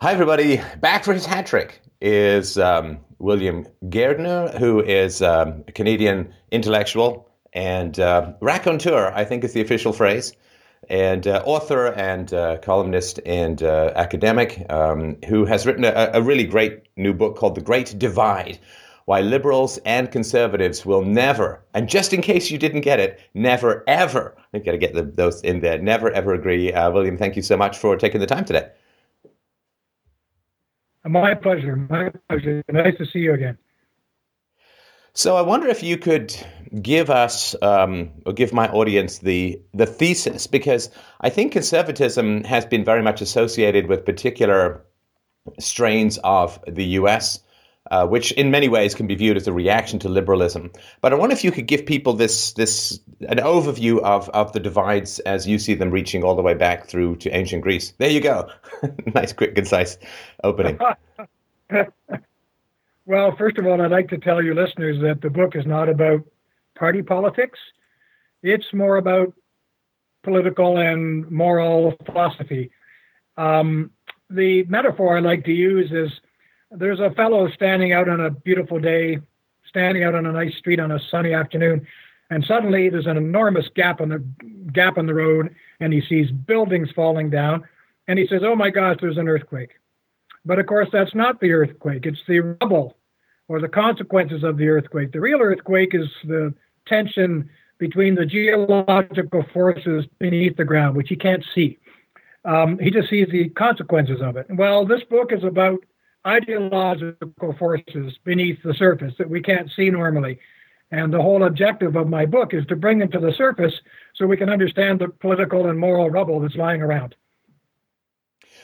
Hi, everybody. Back for his hat trick is um, William Gairdner, who is um, a Canadian intellectual and uh, raconteur, I think is the official phrase, and uh, author and uh, columnist and uh, academic um, who has written a, a, really great new book called The Great Divide Why Liberals and Conservatives Will Never, and just in case you didn't get it, never ever, I've got to get the, those in there, never ever agree. Uh, William, thank you so much for taking the time today. My pleasure. My pleasure. Nice to see you again. So I wonder if you could give us um, or give my audience the the thesis because I think conservatism has been very much associated with particular strains of the U.S uh, which in many ways can be viewed as a reaction to liberalism. But I wonder if you could give people this this an overview of of the divides as you see them reaching all the way back through to ancient Greece. There you go. nice, quick, concise opening. well, first of all, I'd like to tell your listeners that the book is not about party politics. It's more about political and moral philosophy. Um, the metaphor I like to use is there's a fellow standing out on a beautiful day, standing out on a nice street on a sunny afternoon, and suddenly there's an enormous gap in the gap in the road, and he sees buildings falling down, and he says, "Oh my gosh, there's an earthquake." But of course, that's not the earthquake; it's the rubble or the consequences of the earthquake. The real earthquake is the tension between the geological forces beneath the ground, which he can't see. Um, he just sees the consequences of it. Well, this book is about ideological forces beneath the surface that we can't see normally. And the whole objective of my book is to bring them to the surface so we can understand the political and moral rubble that's lying around.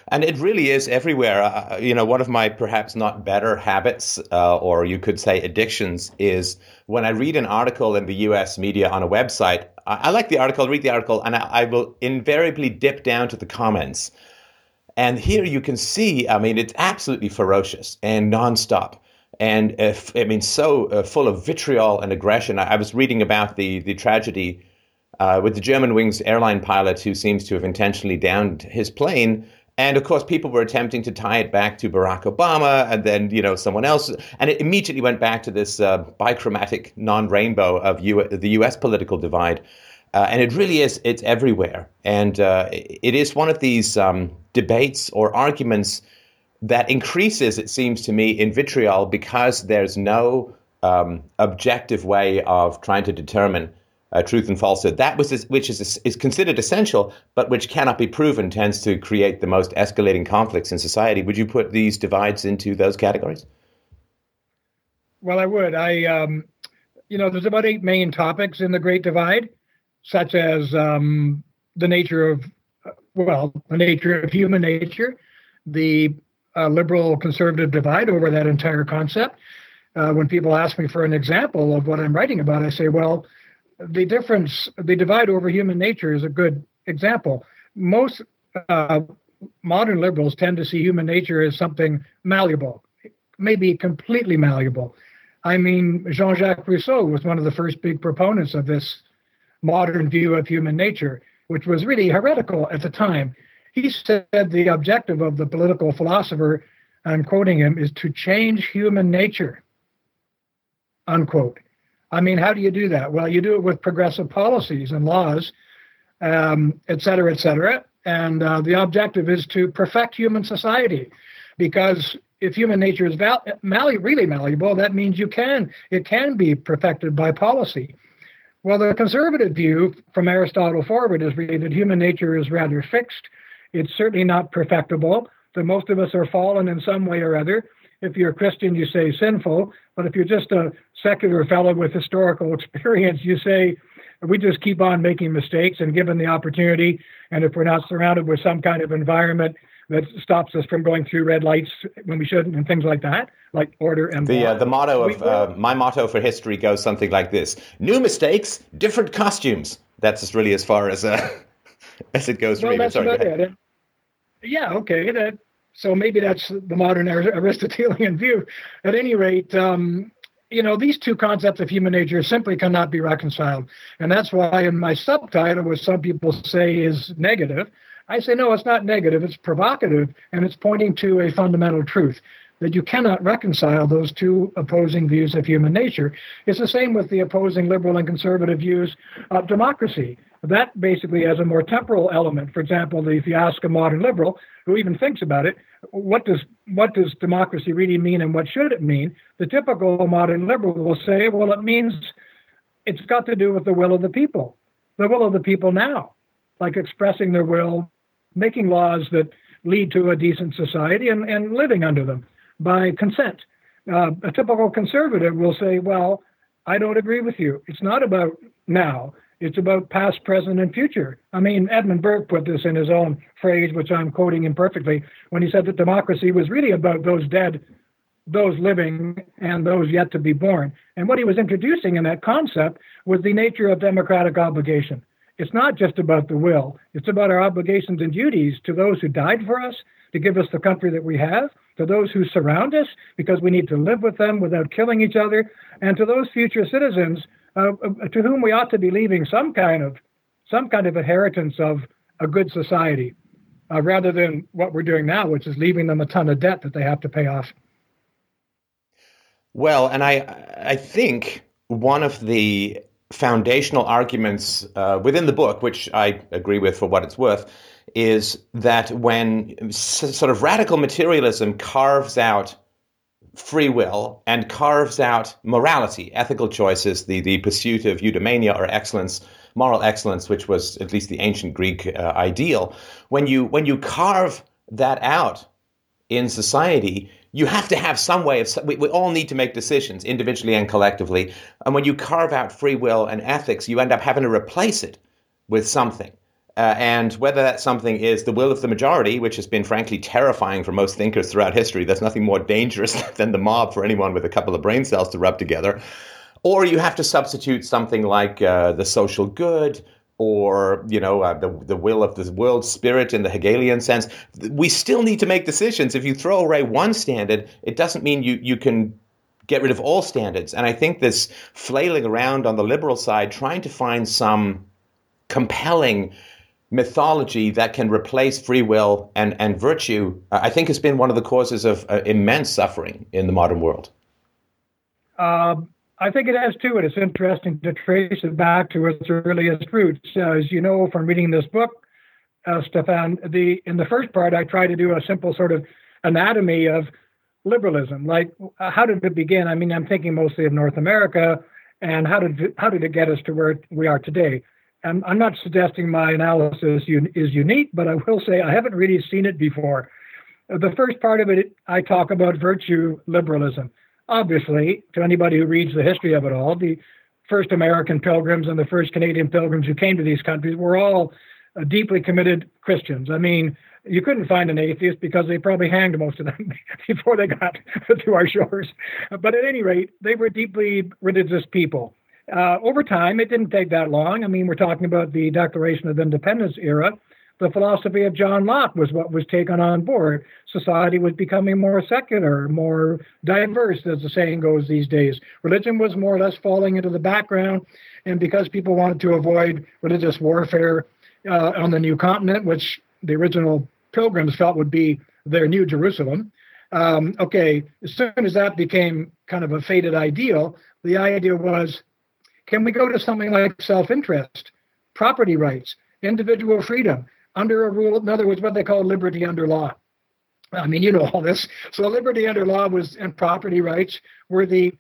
And it really is everywhere. Uh, uh you know, one of my perhaps not better habits, uh, or you could say addictions, is when I read an article in the US media on a website, I, I like the article, read the article, and I, I will invariably dip down to the comments and here you can see, I mean, it's absolutely ferocious and nonstop. And if, I mean, so uh, full of vitriol and aggression. I, I, was reading about the, the tragedy uh, with the Germanwings airline pilot who seems to have intentionally downed his plane. And of course, people were attempting to tie it back to Barack Obama and then, you know, someone else. And it immediately went back to this uh, bichromatic non rainbow of U- the US political divide. Uh, and it really is, it's everywhere. And uh, it is one of these um, debates or arguments that increases, it seems to me, in vitriol because there's no um, objective way of trying to determine uh, truth and falsehood. That was which is is considered essential, but which cannot be proven, tends to create the most escalating conflicts in society. Would you put these divides into those categories? Well, I would. I, um, you know, there's about eight main topics in the Great Divide such as um, the nature of, well, the nature of human nature, the uh, liberal conservative divide over that entire concept. Uh, when people ask me for an example of what I'm writing about, I say, well, the difference, the divide over human nature is a good example. Most uh, modern liberals tend to see human nature as something malleable, maybe completely malleable. I mean, Jean Jacques Rousseau was one of the first big proponents of this modern view of human nature, which was really heretical at the time. He said the objective of the political philosopher, I'm quoting him, is to change human nature. Unquote. I mean, how do you do that? Well, you do it with progressive policies and laws, um, et cetera, et cetera. And uh, the objective is to perfect human society because if human nature is val- really malleable, that means you can it can be perfected by policy. Well, the conservative view from Aristotle forward is really that human nature is rather fixed. It's certainly not perfectible, that most of us are fallen in some way or other. If you're a Christian, you say sinful. But if you're just a secular fellow with historical experience, you say we just keep on making mistakes and given the opportunity. And if we're not surrounded with some kind of environment that stops us from going through red lights when we shouldn't and things like that, like order and the uh, the motto of uh, my motto for history goes something like this: new mistakes, different costumes. That's really as far as uh, as it goes. Well, that's about it. Yeah, okay. That, so maybe that's the modern Aristotelian view. At any rate, um, you know, these two concepts of human nature simply cannot be reconciled. And that's why in my subtitle, which some people say is negative, I say, no, it's not negative, it's provocative, and it's pointing to a fundamental truth that you cannot reconcile those two opposing views of human nature. It's the same with the opposing liberal and conservative views of democracy. That basically has a more temporal element. For example, ask a modern liberal who even thinks about it, what does what does democracy really mean and what should it mean? The typical modern liberal will say, well, it means it's got to do with the will of the people, the will of the people now, like expressing their will, making laws that lead to a decent society and, and living under them by consent. Uh, a typical conservative will say, well, I don't agree with you. It's not about now. It's about past, present, and future. I mean, Edmund Burke put this in his own phrase, which I'm quoting imperfectly, when he said that democracy was really about those dead, those living, and those yet to be born. And what he was introducing in that concept was the nature of democratic obligation. It's not just about the will, it's about our obligations and duties to those who died for us, to give us the country that we have, to those who surround us, because we need to live with them without killing each other, and to those future citizens uh, uh, to whom we ought to be leaving some kind of some kind of inheritance of a good society, uh, rather than what we're doing now, which is leaving them a ton of debt that they have to pay off. Well, and I I think one of the foundational arguments uh, within the book, which I agree with for what it's worth, is that when s- sort of radical materialism carves out free will and carves out morality, ethical choices, the, the pursuit of eudaimonia or excellence, moral excellence, which was at least the ancient Greek uh, ideal. When you when you carve that out in society, you have to have some way of. We, we all need to make decisions individually and collectively, and when you carve out free will and ethics, you end up having to replace it with something. Uh, and whether that something is the will of the majority, which has been frankly terrifying for most thinkers throughout history, there's nothing more dangerous than the mob for anyone with a couple of brain cells to rub together, or you have to substitute something like uh, the social good or you know uh, the the will of the world spirit in the Hegelian sense. We still need to make decisions. If you throw away one standard, it doesn't mean you you can get rid of all standards. And I think this flailing around on the liberal side, trying to find some compelling mythology that can replace free will and, and virtue, uh, I think has been one of the causes of uh, immense suffering in the modern world. Um, I think it has too, and it's interesting to trace it back to its earliest roots. As you know from reading this book, uh, Stefan, the in the first part, I try to do a simple sort of anatomy of liberalism. Like, uh, how did it begin? I mean, I'm thinking mostly of North America, and how did how did it get us to where we are today? I'm, I'm not suggesting my analysis is unique, but I will say I haven't really seen it before. The first part of it, I talk about virtue liberalism. Obviously, to anybody who reads the history of it all, the first American pilgrims and the first Canadian pilgrims who came to these countries were all uh, deeply committed Christians. I mean, you couldn't find an atheist because they probably hanged most of them before they got to our shores. But at any rate, they were deeply religious people. Uh, over time, it didn't take that long. I mean, we're talking about the Declaration of Independence era. The philosophy of John Locke was what was taken on board. Society was becoming more secular, more diverse, as the saying goes these days. Religion was more or less falling into the background. And because people wanted to avoid religious warfare uh, on the new continent, which the original pilgrims felt would be their new Jerusalem, um, okay, as soon as that became kind of a faded ideal, the idea was can we go to something like self interest, property rights, individual freedom, under a rule, in other words, what they call liberty under law? I mean, you know all this. So, liberty under law was and property rights were the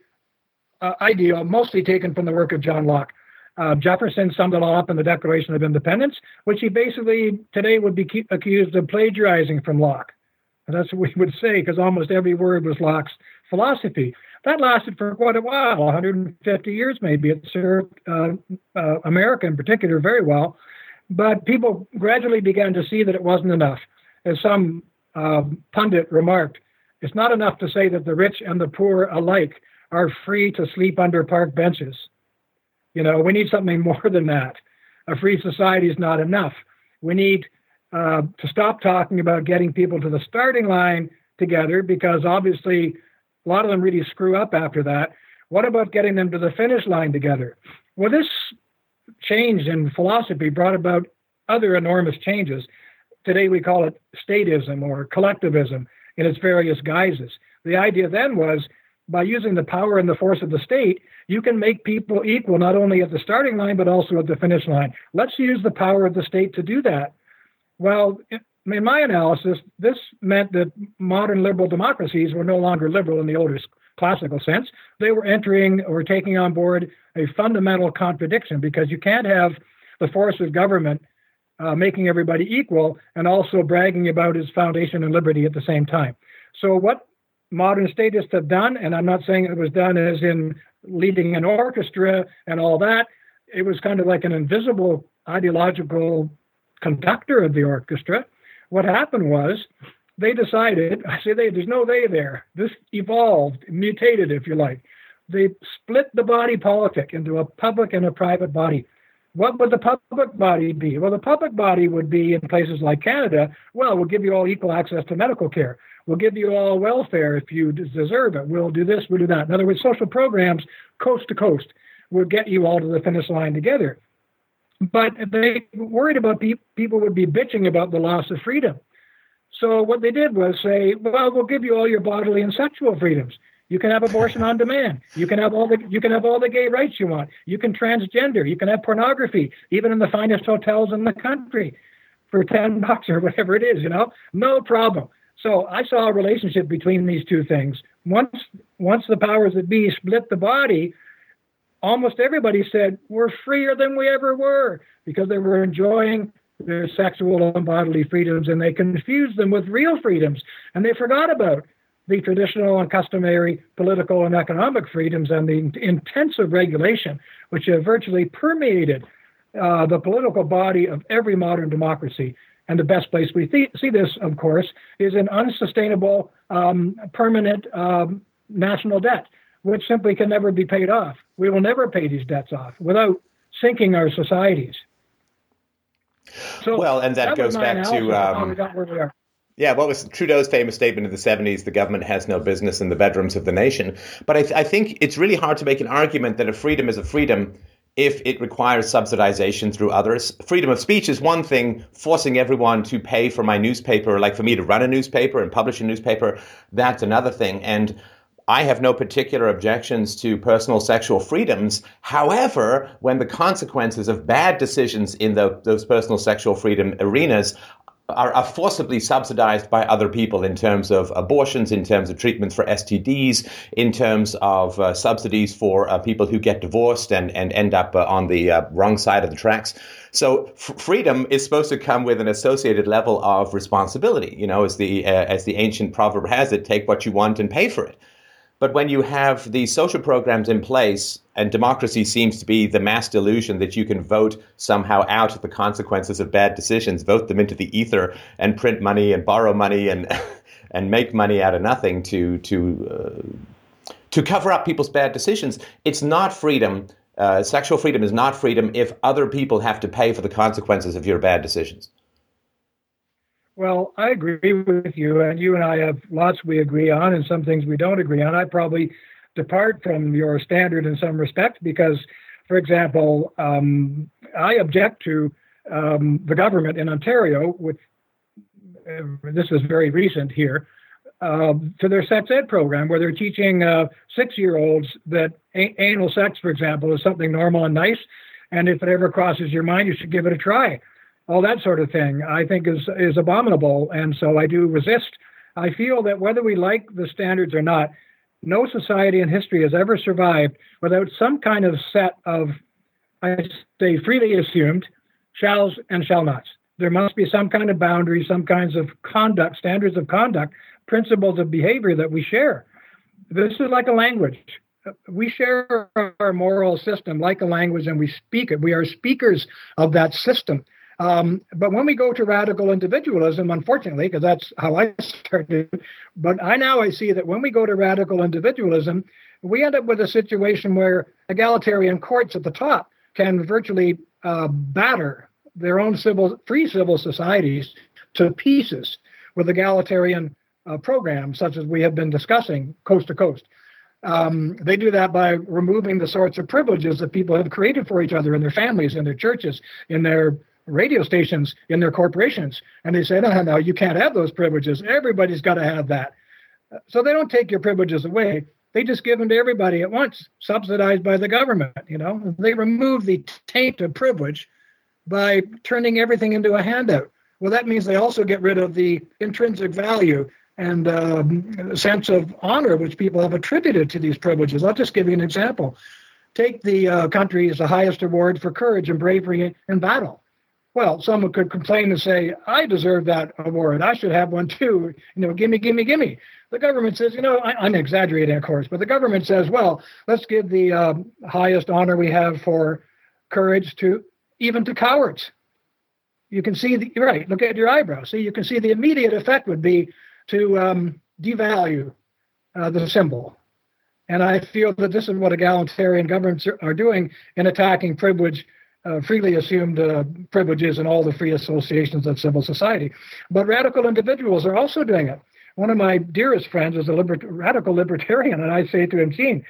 uh, ideal, mostly taken from the work of John Locke. Uh, Jefferson summed it all up in the Declaration of Independence, which he basically today would be accused of plagiarizing from Locke. And that's what we would say, because almost every word was Locke's philosophy. That lasted for quite a while, 150 years maybe. It served uh, uh, America in particular very well. But people gradually began to see that it wasn't enough. As some uh, pundit remarked, it's not enough to say that the rich and the poor alike are free to sleep under park benches. You know, we need something more than that. A free society is not enough. We need uh, to stop talking about getting people to the starting line together because obviously a lot of them really screw up after that. What about getting them to the finish line together? Well, this change in philosophy brought about other enormous changes. Today we call it statism or collectivism in its various guises. The idea then was by using the power and the force of the state, you can make people equal not only at the starting line but also at the finish line. Let's use the power of the state to do that. Well, in my analysis, this meant that modern liberal democracies were no longer liberal in the oldest classical sense. They were entering or taking on board a fundamental contradiction because you can't have the force of government uh, making everybody equal and also bragging about its foundation and liberty at the same time. So, what modern statists have done, and I'm not saying it was done as in leading an orchestra and all that, it was kind of like an invisible ideological conductor of the orchestra. What happened was they decided, I say they, there's no they there. This evolved, mutated, if you like. They split the body politic into a public and a private body. What would the public body be? Well, the public body would be in places like Canada, well, we'll give you all equal access to medical care. We'll give you all welfare if you deserve it. We'll do this, we'll do that. In other words, social programs coast to coast will get you all to the finish line together. But they worried about pe- people would be bitching about the loss of freedom. So what they did was say, well, we'll give you all your bodily and sexual freedoms. You can have abortion on demand. You can have all the you can have all the gay rights you want. You can transgender. You can have pornography, even in the finest hotels in the country, for ten bucks or whatever it is. You know, no problem. So I saw a relationship between these two things. Once once the powers that be split the body, almost everybody said we're freer than we ever were because they were enjoying their sexual and bodily freedoms and they confused them with real freedoms and they forgot about the traditional and customary political and economic freedoms and the intensive regulation which have virtually permeated uh, the political body of every modern democracy. And the best place we th- see this, of course, is in unsustainable, um, permanent um, national debt, which simply can never be paid off. We will never pay these debts off without sinking our societies. So well, and that, that goes back to um, yeah, what was Trudeau's famous statement in the 70s? The government has no business in the bedrooms of the nation. But I, th- I think it's really hard to make an argument that a freedom is a freedom if it requires subsidization through others. Freedom of speech is one thing, forcing everyone to pay for my newspaper, like for me to run a newspaper and publish a newspaper, that's another thing. And I have no particular objections to personal sexual freedoms. However, when the consequences of bad decisions in the, those personal sexual freedom arenas are, are, forcibly subsidized by other people in terms of abortions, in terms of treatments for STDs, in terms of uh, subsidies for uh, people who get divorced and, and end up uh, on the uh, wrong side of the tracks. So f- freedom is supposed to come with an associated level of responsibility. You know, as the uh, as the ancient proverb has it, take what you want and pay for it. But when you have these social programs in place, and democracy seems to be the mass delusion that you can vote somehow out the consequences of bad decisions, vote them into the ether, and print money and borrow money and and make money out of nothing to to uh, to cover up people's bad decisions. It's not freedom. Uh, sexual freedom is not freedom if other people have to pay for the consequences of your bad decisions. Well, I agree with you, and you and I have lots we agree on, and some things we don't agree on. I probably depart from your standard in some respect because, for example, um, I object to um, the government in Ontario, which uh, this is very recent here, uh, to their sex ed program where they're teaching uh, six-year-olds that a- anal sex, for example, is something normal and nice, and if it ever crosses your mind, you should give it a try all that sort of thing, I think is is abominable, and so I do resist. I feel that whether we like the standards or not, no society in history has ever survived without some kind of set of, I say, freely assumed shalls and shall nots. There must be some kind of boundary, some kinds of conduct, standards of conduct, principles of behavior that we share. This is like a language. We share our moral system like a language and we speak it. We are speakers of that system. Um, but when we go to radical individualism, unfortunately, because that's how I started, but I now I see that when we go to radical individualism, we end up with a situation where egalitarian courts at the top can virtually uh, batter their own civil, free civil societies to pieces with egalitarian uh, programs such as we have been discussing coast to coast. Um, they do that by removing the sorts of privileges that people have created for each other in their families, in their churches, in their radio stations in their corporations. And they say, no, no, you can't have those privileges. Everybody's got to have that. So they don't take your privileges away. They just give them to everybody at once, subsidized by the government. You know, they remove the taint of privilege by turning everything into a handout. Well, that means they also get rid of the intrinsic value and um, sense of honor which people have attributed to these privileges. I'll just give you an example. Take the uh, country as the highest award for courage and bravery in battle. Well, someone could complain and say, I deserve that award. I should have one too. You know, gimme, gimme, gimme. The government says, you know, I, am exaggerating, of course, but the government says, well, let's give the uh, highest honor we have for courage to even to cowards. You can see the right. Look at your eyebrows. See, you can see the immediate effect would be to um, devalue uh, the symbol. And I feel that this is what egalitarian governments are doing in attacking privilege, uh, freely assumed uh, privileges in all the free associations of civil society. But radical individuals are also doing it. One of my dearest friends is a liber- radical libertarian, and I say to him, Gene,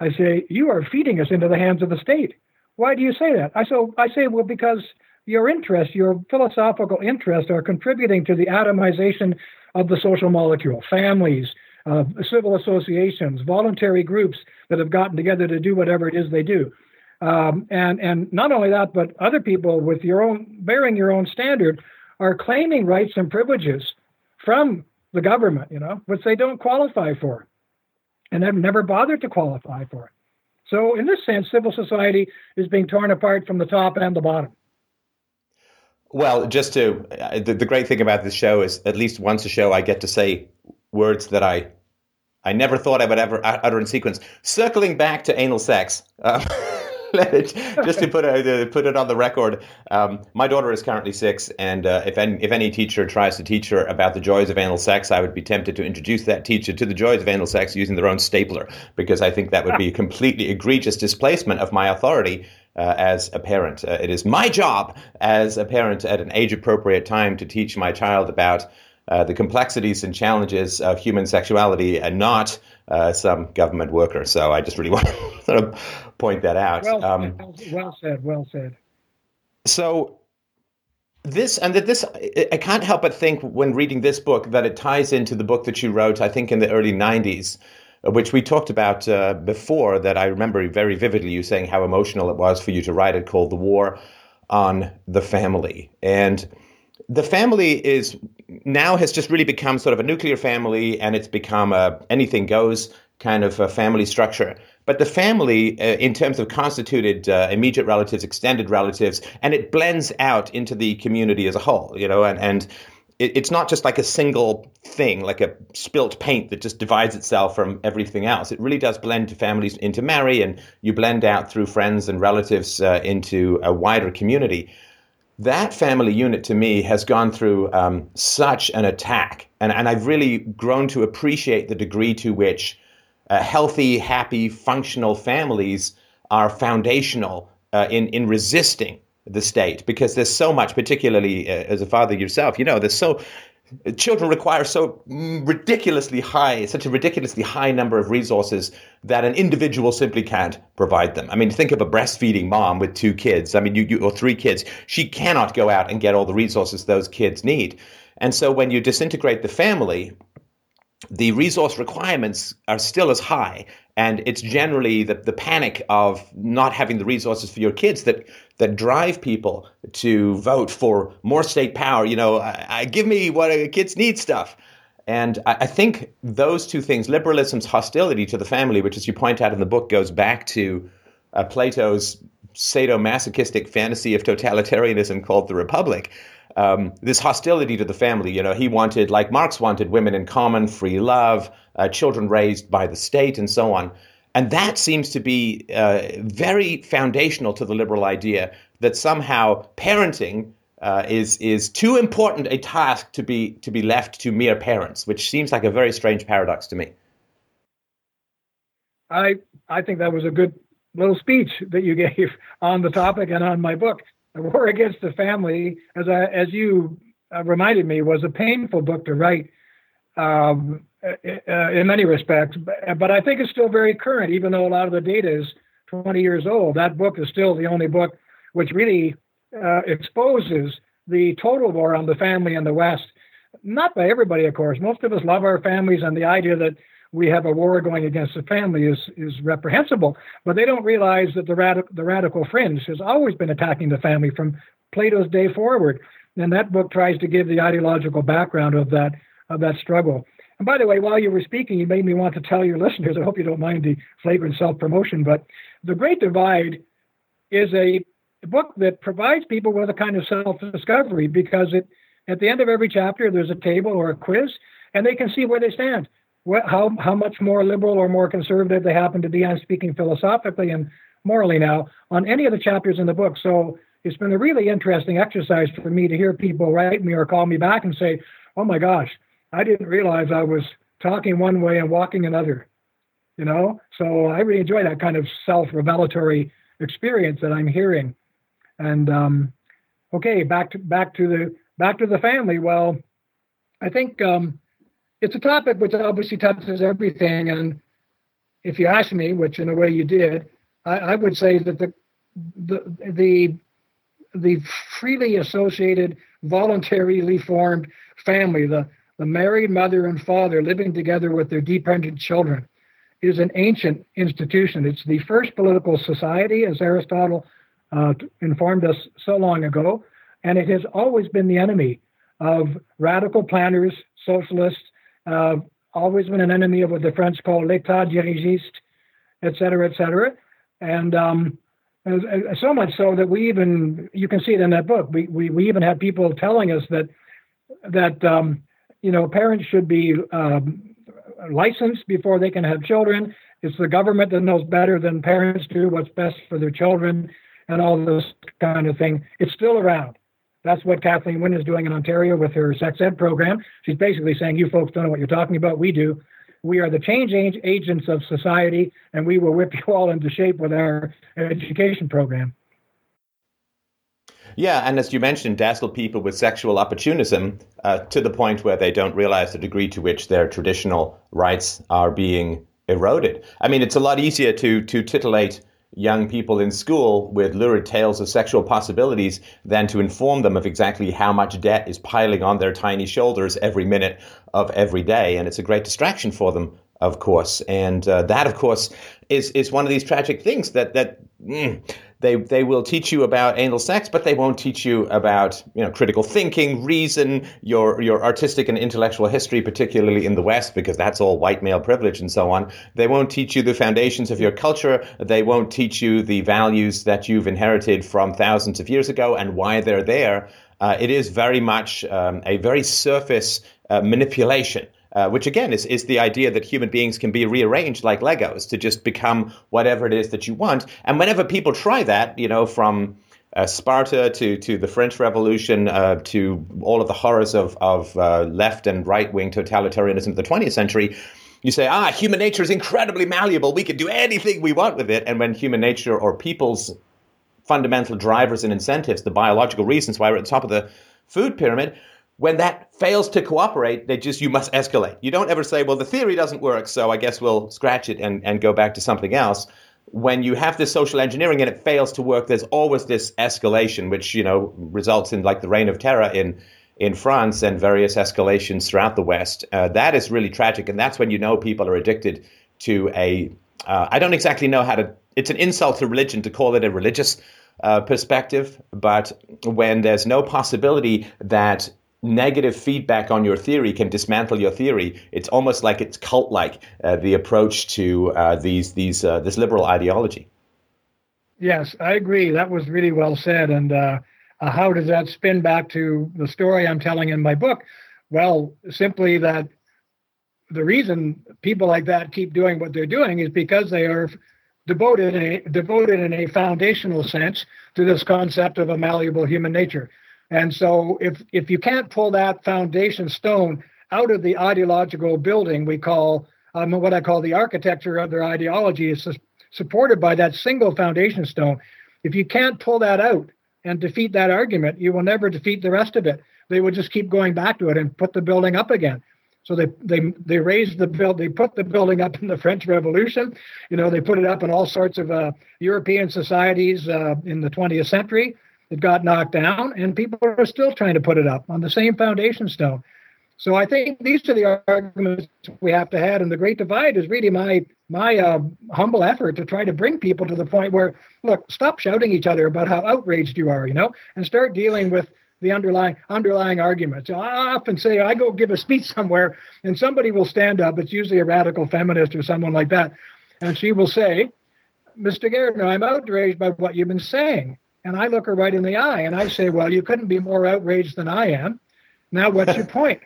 I say, you are feeding us into the hands of the state. Why do you say that? I so I say, well, because your interests, your philosophical interests, are contributing to the atomization of the social molecule. Families, uh, civil associations, voluntary groups that have gotten together to do whatever it is they do. Um, and and not only that, but other people with your own bearing your own standard are claiming rights and privileges from the government, you know, which they don't qualify for, and have never bothered to qualify for. So, in this sense, civil society is being torn apart from the top and the bottom. Well, just to uh, the, the great thing about this show is at least once a show I get to say words that I I never thought I would ever utter in sequence. Circling back to anal sex. Uh, just to put it, put it on the record, um, my daughter is currently six, and uh, if any, if any teacher tries to teach her about the joys of anal sex, I would be tempted to introduce that teacher to the joys of anal sex using their own stapler, because I think that would be a completely egregious displacement of my authority uh, as a parent. Uh, it is my job as a parent at an age appropriate time to teach my child about uh, the complexities and challenges of human sexuality and not uh, some government worker. So I just really want to sort of point that out. Well, um, well said. Well said. So this and that this I can't help but think when reading this book that it ties into the book that you wrote I think in the early 90s uh, which we talked about uh, before that I remember very vividly you saying how emotional it was for you to write it called The War on the Family and the family is now has just really become sort of a nuclear family and it's become a anything goes kind of a family structure. But the family, uh, in terms of constituted uh, immediate relatives, extended relatives, and it blends out into the community as a whole, you know, and, and it, it's not just like a single thing, like a spilt paint that just divides itself from everything else. It really does blend to families into marry, and you blend out through friends and relatives uh, into a wider community that family unit to me has gone through um, such an attack. And, and I've really grown to appreciate the degree to which uh, healthy, happy, functional families are foundational uh, in, in resisting the state because there's so much, particularly uh, as a father yourself, you know, there's so children require so ridiculously high, such a ridiculously high number of resources that an individual simply can't provide them. I mean, think of a breastfeeding mom with two kids. I mean, you, you or three kids. She cannot go out and get all the resources those kids need. And so when you disintegrate the family, the resource requirements are still as high and it's generally the, the panic of not having the resources for your kids that that drive people to vote for more state power you know I, I give me what kids need stuff and I, I think those two things liberalism's hostility to the family which as you point out in the book goes back to uh, plato's sadomasochistic fantasy of totalitarianism called the republic um, this hostility to the family. You know, he wanted, like Marx wanted, women in common, free love, uh, children raised by the state, and so on. And that seems to be uh, very foundational to the liberal idea that somehow parenting uh, is is too important a task to be to be left to mere parents, which seems like a very strange paradox to me. I I think that was a good little speech that you gave on the topic and on my book. The War Against the Family, as I, as you uh, reminded me, was a painful book to write um, uh, uh, in many respects. But, I think it's still very current, even though a lot of the data is 20 years old. That book is still the only book which really uh, exposes the total war on the family in the West. Not by everybody, of course. Most of us love our families, and the idea that we have a war going against the family is is reprehensible. But they don't realize that the radical the radical fringe has always been attacking the family from Plato's day forward. And that book tries to give the ideological background of that of that struggle. And by the way, while you were speaking, you made me want to tell your listeners. I hope you don't mind the flagrant self promotion, but the Great Divide is a book that provides people with a kind of self discovery because it at the end of every chapter there's a table or a quiz, and they can see where they stand how how much more liberal or more conservative they happen to be. I'm speaking philosophically and morally now on any of the chapters in the book. So it's been a really interesting exercise for me to hear people write me or call me back and say, "Oh my gosh, I didn't realize I was talking one way and walking another." You know, so I really enjoy that kind of self-revelatory experience that I'm hearing. And um, okay, back to back to the back to the family. Well, I think um, it's a topic which obviously touches everything. And if you ask me, which in a way you did, I, I would say that the the the the freely associated, voluntarily formed family, the, the married mother and father living together with their dependent children, is an ancient institution. It's the first political society, as Aristotle uh, informed us so long ago, and it has always been the enemy of radical planners, socialists, uh, always been an enemy of what the French call l'état dirigiste, et cetera, et cetera. And um, so much so that we even, you can see it in that book, we, we, we even have people telling us that, that um, you know, parents should be um, licensed before they can have children. It's the government that knows better than parents do what's best for their children and all this kind of thing. It's still around. That's what Kathleen Wynne is doing in Ontario with her sex ed program. She's basically saying, you folks don't know what you're talking about. We do. We are the change agents of society, and we will whip you all into shape with our education program. Yeah, and as you mentioned, dazzle people with sexual opportunism uh, to the point where they don't realize the degree to which their traditional rights are being eroded. I mean, it's a lot easier to to titillate young people in school with lurid tales of sexual possibilities than to inform them of exactly how much debt is piling on their tiny shoulders every minute of every day. And it's a great distraction for them, of course. And uh, that, of course, is, is one of these tragic things that, that mm, they they will teach you about anal sex, but they won't teach you about you know critical thinking, reason, your your artistic and intellectual history, particularly in the West, because that's all white male privilege and so on. They won't teach you the foundations of your culture. They won't teach you the values that you've inherited from thousands of years ago and why they're there. Uh, it is very much um, a very surface uh, manipulation uh, which again is, is the idea that human beings can be rearranged like Legos to just become whatever it is that you want. And whenever people try that, you know, from uh, Sparta to, to the French Revolution uh, to all of the horrors of, of uh, left and right wing totalitarianism of the 20th century, you say, ah, human nature is incredibly malleable. We can do anything we want with it. And when human nature or people's fundamental drivers and incentives, the biological reasons why we're at the top of the food pyramid, when that fails to cooperate, they just you must escalate. You don't ever say, well, the theory doesn't work, so I guess we'll scratch it and, and go back to something else. When you have this social engineering and it fails to work, there's always this escalation, which you know results in like the reign of terror in in France and various escalations throughout the West. Uh, that is really tragic, and that's when you know people are addicted to a. Uh, I don't exactly know how to. It's an insult to religion to call it a religious uh, perspective, but when there's no possibility that negative feedback on your theory can dismantle your theory. It's almost like it's cult-like uh, the approach to uh, these these uh, this liberal ideology. Yes, I agree. That was really well said. And uh, uh, how does that spin back to the story I'm telling in my book? Well, simply that the reason people like that keep doing what they're doing is because they are devoted in a, devoted in a foundational sense to this concept of a malleable human nature. And so if if you can't pull that foundation stone out of the ideological building we call um, what I call the architecture of their ideology is supported by that single foundation stone. If you can't pull that out and defeat that argument, you will never defeat the rest of it. They will just keep going back to it and put the building up again. So they they they raised the build, they put the building up in the French Revolution. You know, they put it up in all sorts of uh, European societies uh, in the 20th century It got knocked down, and people are still trying to put it up on the same foundation stone. So I think these are the arguments we have to have, and the Great Divide is really my my uh, humble effort to try to bring people to the point where, look, stop shouting each other about how outraged you are, you know, and start dealing with the underlying underlying arguments. I often say I go give a speech somewhere, and somebody will stand up. It's usually a radical feminist or someone like that, and she will say, "Mr. Gairdner, I'm outraged by what you've been saying." And I look her right in the eye, and I say, "Well, you couldn't be more outraged than I am. Now, what's your point?"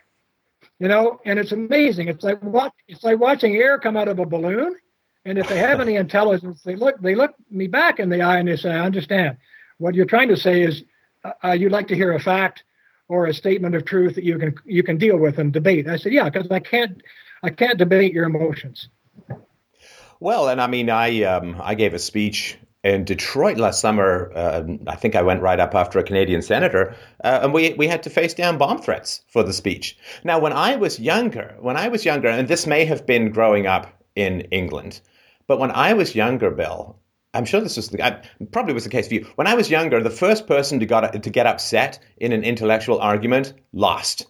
You know, and it's amazing. It's like what it's like watching air come out of a balloon. And if they have any intelligence, they look they look me back in the eye and they say, "I understand." What you're trying to say is uh, uh, you'd like to hear a fact or a statement of truth that you can you can deal with and debate. I said, yeah, because I can't I can't debate your emotions. Well, and I mean, I um, I gave a speech in Detroit last summer. Uh, I think I went right up after a Canadian senator, uh, and we we had to face down bomb threats for the speech. Now, when I was younger, when I was younger, and this may have been growing up in England, but when I was younger, Bill, I'm sure this was the, I, probably was the case for you. When I was younger, the first person to got to get upset in an intellectual argument lost.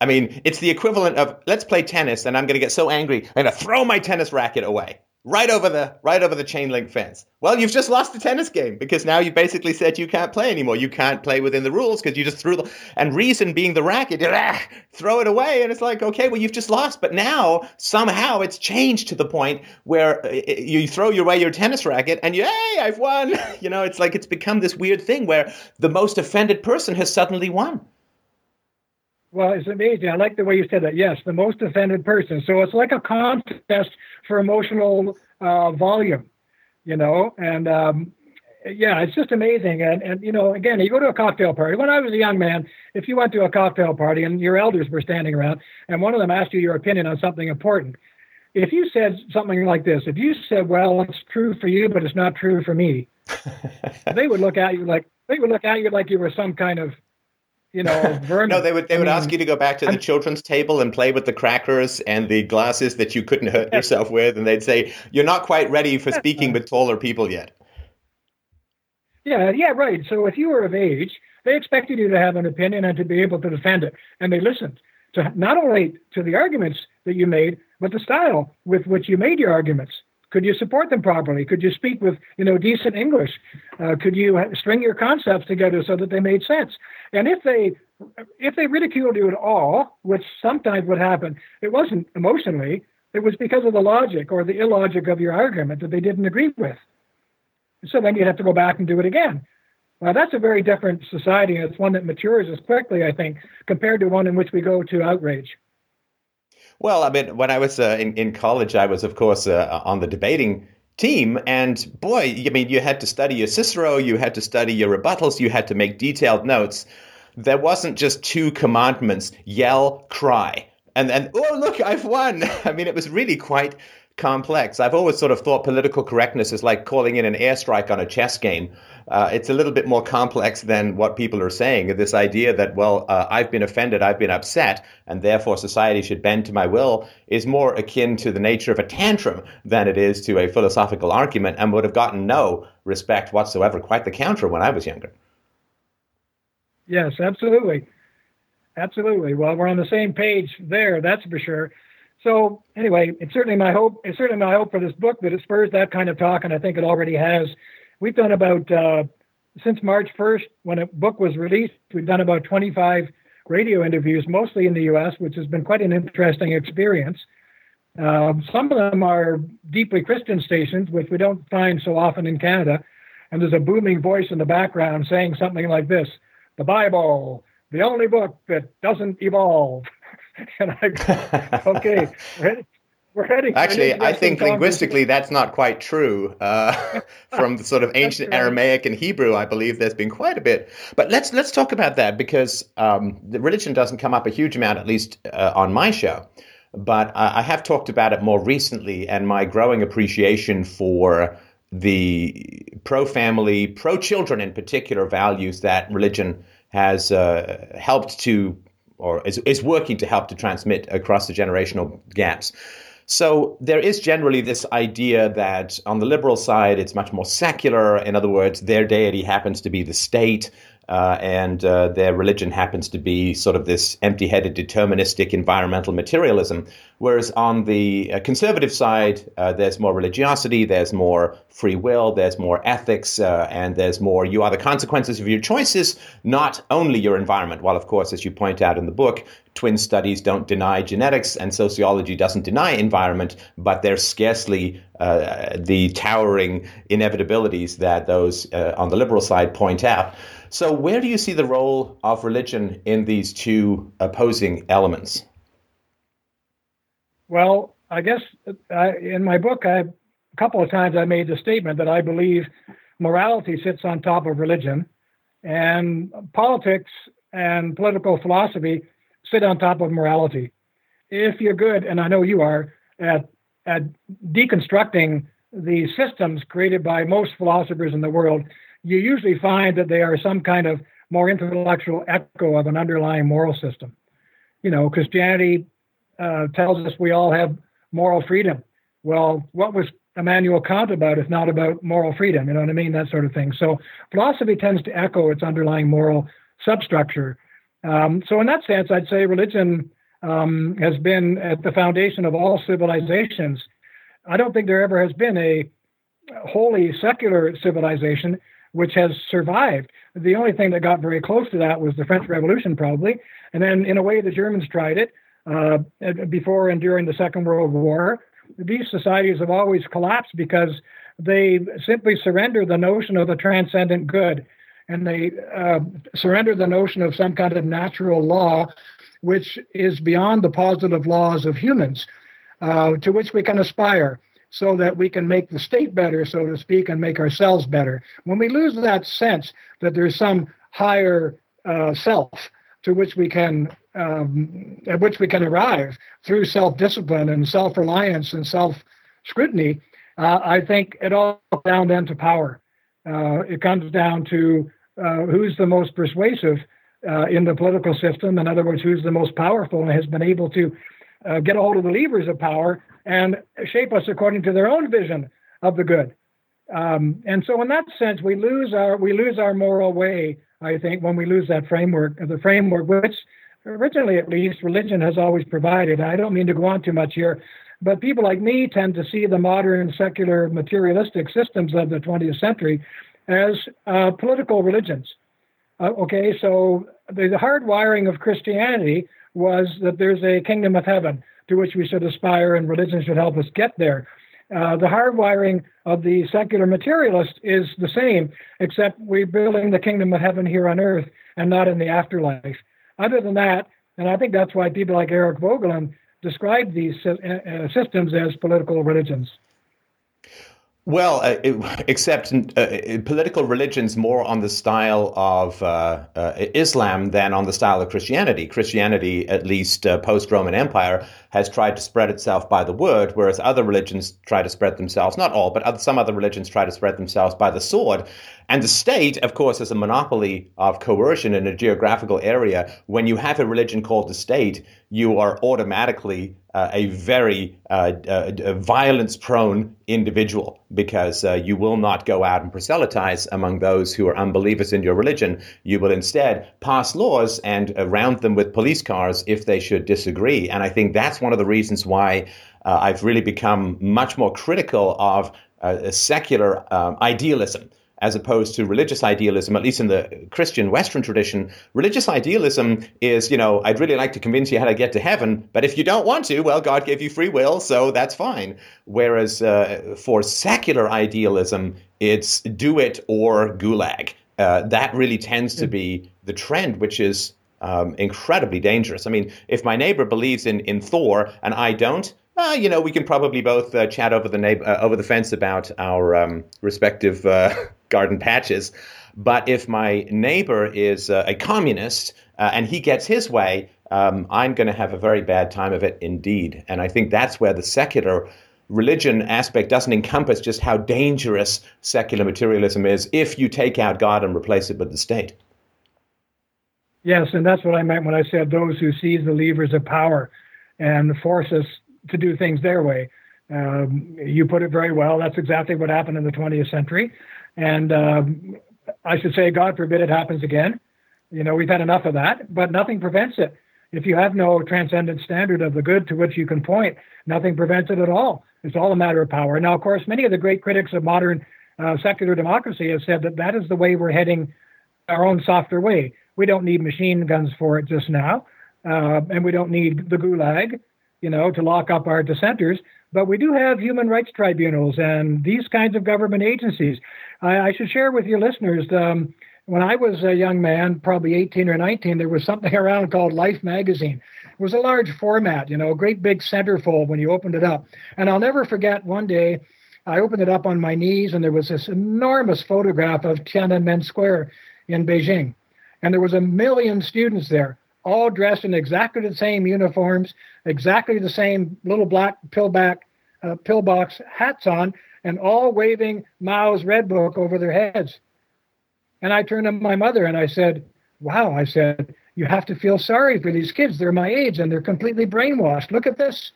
I mean, it's the equivalent of let's play tennis, and I'm going to get so angry, I'm going to throw my tennis racket away right over the right over the chain link fence. Well, you've just lost the tennis game because now you basically said you can't play anymore. You can't play within the rules because you just threw the and reason being the racket, ah, throw it away, and it's like okay, well you've just lost. But now somehow it's changed to the point where uh, you throw away your tennis racket and yay, I've won. You know, it's like it's become this weird thing where the most offended person has suddenly won. Well, it's amazing. I like the way you said that. Yes, the most offended person. So it's like a contest for emotional uh, volume, you know, and um, yeah, it's just amazing. And and you know, again, you go to a cocktail party. When I was a young man, if you went to a cocktail party and your elders were standing around, and one of them asked you your opinion on something important, if you said something like this, if you said, "Well, it's true for you, but it's not true for me," they would look at you like they would look at you like you were some kind of you know, vermin. no, they would they would mean, ask you to go back to the I'm, children's table and play with the crackers and the glasses that you couldn't hurt yourself with, and they'd say you're not quite ready for speaking with taller people yet. Yeah, yeah, right. So if you were of age, they expected you to have an opinion and to be able to defend it, and they listened to not only to the arguments that you made, but the style with which you made your arguments. Could you support them properly? Could you speak with you know decent English? Uh, could you string your concepts together so that they made sense? And if they if they ridiculed you at all, which sometimes would happen, it wasn't emotionally. It was because of the logic or the illogic of your argument that they didn't agree with. So then you'd have to go back and do it again. Well, that's a very different society, it's one that matures as quickly, I think, compared to one in which we go to outrage. Well, I mean, when I was uh, in, in college, I was, of course, uh, on the debating team. And boy, I mean, you had to study your Cicero, you had to study your rebuttals, you had to make detailed notes. There wasn't just two commandments yell, cry. And then, oh, look, I've won. I mean, it was really quite complex. I've always sort of thought political correctness is like calling in an airstrike on a chess game uh, it's a little bit more complex than what people are saying. This idea that, well, uh, I've been offended, I've been upset, and therefore society should bend to my will is more akin to the nature of a tantrum than it is to a philosophical argument and would have gotten no respect whatsoever, quite the counter when I was younger. Yes, absolutely. Absolutely. Well, we're on the same page there, that's for sure. So anyway, it's certainly my hope. It's certainly my hope for this book that it spurs that kind of talk, and I think it already has we've done about uh, since March 1st, when a book was released, we've done about 25 radio interviews, mostly in the U.S., which has been quite an interesting experience. Um, some of them are deeply Christian stations, which we don't find so often in Canada. And there's a booming voice in the background saying something like this The Bible, the only book that doesn't evolve. and I, okay, ready, we're heading. Actually, I think linguistically that's not quite true. Uh, from the sort of ancient. Aramaic and Hebrew, I believe there's been quite a bit. But let's let's talk about that because um, the religion doesn't come up a huge amount, at least uh, on my show. But I, I have talked about it more recently, and my growing appreciation for the pro-family, pro-children in particular values that religion has uh, helped to or is, is working to help to transmit across the generational gaps. So there is generally this idea that on the liberal side, it's much more secular. In other words, their deity happens to be the state. Uh, and uh, their religion happens to be sort of this empty headed deterministic environmental materialism. Whereas on the uh, conservative side, uh, there's more religiosity, there's more free will, there's more ethics, uh, and there's more you are the consequences of your choices, not only your environment. While, of course, as you point out in the book, twin studies don't deny genetics and sociology doesn't deny environment, but they're scarcely uh, the towering inevitabilities that those on the liberal side point out. So, where do you see the role of religion in these two opposing elements? Well, I guess uh, I, in my book, I, a couple of times I made the statement that I believe morality sits on top of religion, and politics and political philosophy sit on top of morality. If you're good, and I know you are, at, at deconstructing the systems created by most philosophers in the world, you usually find that they are some kind of more intellectual echo of an underlying moral system. You know, Christianity uh, tells us we all have moral freedom. Well, what was Immanuel Kant about if not about moral freedom? You know what I mean? That sort of thing. So philosophy tends to echo its underlying moral substructure. Um, so in that sense, I'd say religion um, has been at the foundation of all civilizations. I don't think there ever has been a wholly secular civilization which has survived. The only thing that got very close to that was the French Revolution, probably. And then, in a way, the Germans tried it uh, before and during the Second World War. These societies have always collapsed because they simply surrender the notion of a transcendent good and they uh, surrender the notion of some kind of natural law which is beyond the positive laws of humans uh, to which we can aspire so that we can make the state better, so to speak, and make ourselves better. When we lose that sense that there's some higher uh, self to which we can um, at which we can arrive through self-discipline and self-reliance and self-scrutiny, uh, I think it all comes down then to power. Uh, it comes down to uh, who's the most persuasive uh, in the political system. In other words, who's the most powerful and has been able to uh, get a hold of the levers of power and shape us according to their own vision of the good. Um, and so, in that sense, we lose our we lose our moral way. I think when we lose that framework, the framework which originally, at least, religion has always provided. I don't mean to go on too much here, but people like me tend to see the modern secular materialistic systems of the 20th century as uh, political religions. Uh, okay, so the, the hard wiring of Christianity was that there's a kingdom of heaven to which we should aspire, and religion should help us get there. Uh, the hardwiring of the secular materialist is the same, except we're building the kingdom of heaven here on earth and not in the afterlife. Other than that, and I think that's why people like Eric Voegelin describe these uh, uh systems as political religions. Well, uh, except uh, political religions more on the style of uh, uh, Islam than on the style of Christianity. Christianity, at least uh, post Roman Empire, has tried to spread itself by the word, whereas other religions try to spread themselves, not all, but other, some other religions try to spread themselves by the sword. And the state, of course, has a monopoly of coercion in a geographical area. When you have a religion called the state, you are automatically uh, a very uh, uh, violence prone individual because uh, you will not go out and proselytize among those who are unbelievers in your religion. You will instead pass laws and round them with police cars if they should disagree. And I think that's one of the reasons why uh, I've really become much more critical of uh, secular um, idealism as opposed to religious idealism, at least in the Christian Western tradition. Religious idealism is, you know, I'd really like to convince you how to get to heaven, but if you don't want to, well, God gave you free will, so that's fine. Whereas uh, for secular idealism, it's do it or gulag. Uh, that really tends to be the trend, which is um, incredibly dangerous. I mean, if my neighbor believes in, in Thor and I don't, uh, you know, we can probably both uh, chat over the neighbor, uh, over the fence about our um, respective uh, garden patches. But if my neighbor is uh, a communist uh, and he gets his way, um, I'm going to have a very bad time of it indeed. And I think that's where the secular religion aspect doesn't encompass just how dangerous secular materialism is if you take out God and replace it with the state. Yes, and that's what I meant when I said those who seize the levers of power and force us to do things their way. Um, you put it very well. That's exactly what happened in the 20th century. And um, I should say, God forbid it happens again. You know, we've had enough of that, but nothing prevents it. If you have no transcendent standard of the good to which you can point, nothing prevents it at all. It's all a matter of power. Now, of course, many of the great critics of modern uh, secular democracy have said that that is the way we're heading our own softer way. We don't need machine guns for it just now, uh, and we don't need the gulag, you know, to lock up our dissenters. But we do have human rights tribunals and these kinds of government agencies. I, I should share with your listeners. Um, when I was a young man, probably 18 or 19, there was something around called Life magazine. It was a large format, you know, a great big centerfold when you opened it up. And I'll never forget one day I opened it up on my knees and there was this enormous photograph of Tiananmen Square in Beijing. And there was a million students there, all dressed in exactly the same uniforms, exactly the same little black pillback, uh, pillbox hats on, and all waving Mao's Red Book over their heads. And I turned to my mother and I said, Wow, I said, you have to feel sorry for these kids. They're my age and they're completely brainwashed. Look at this.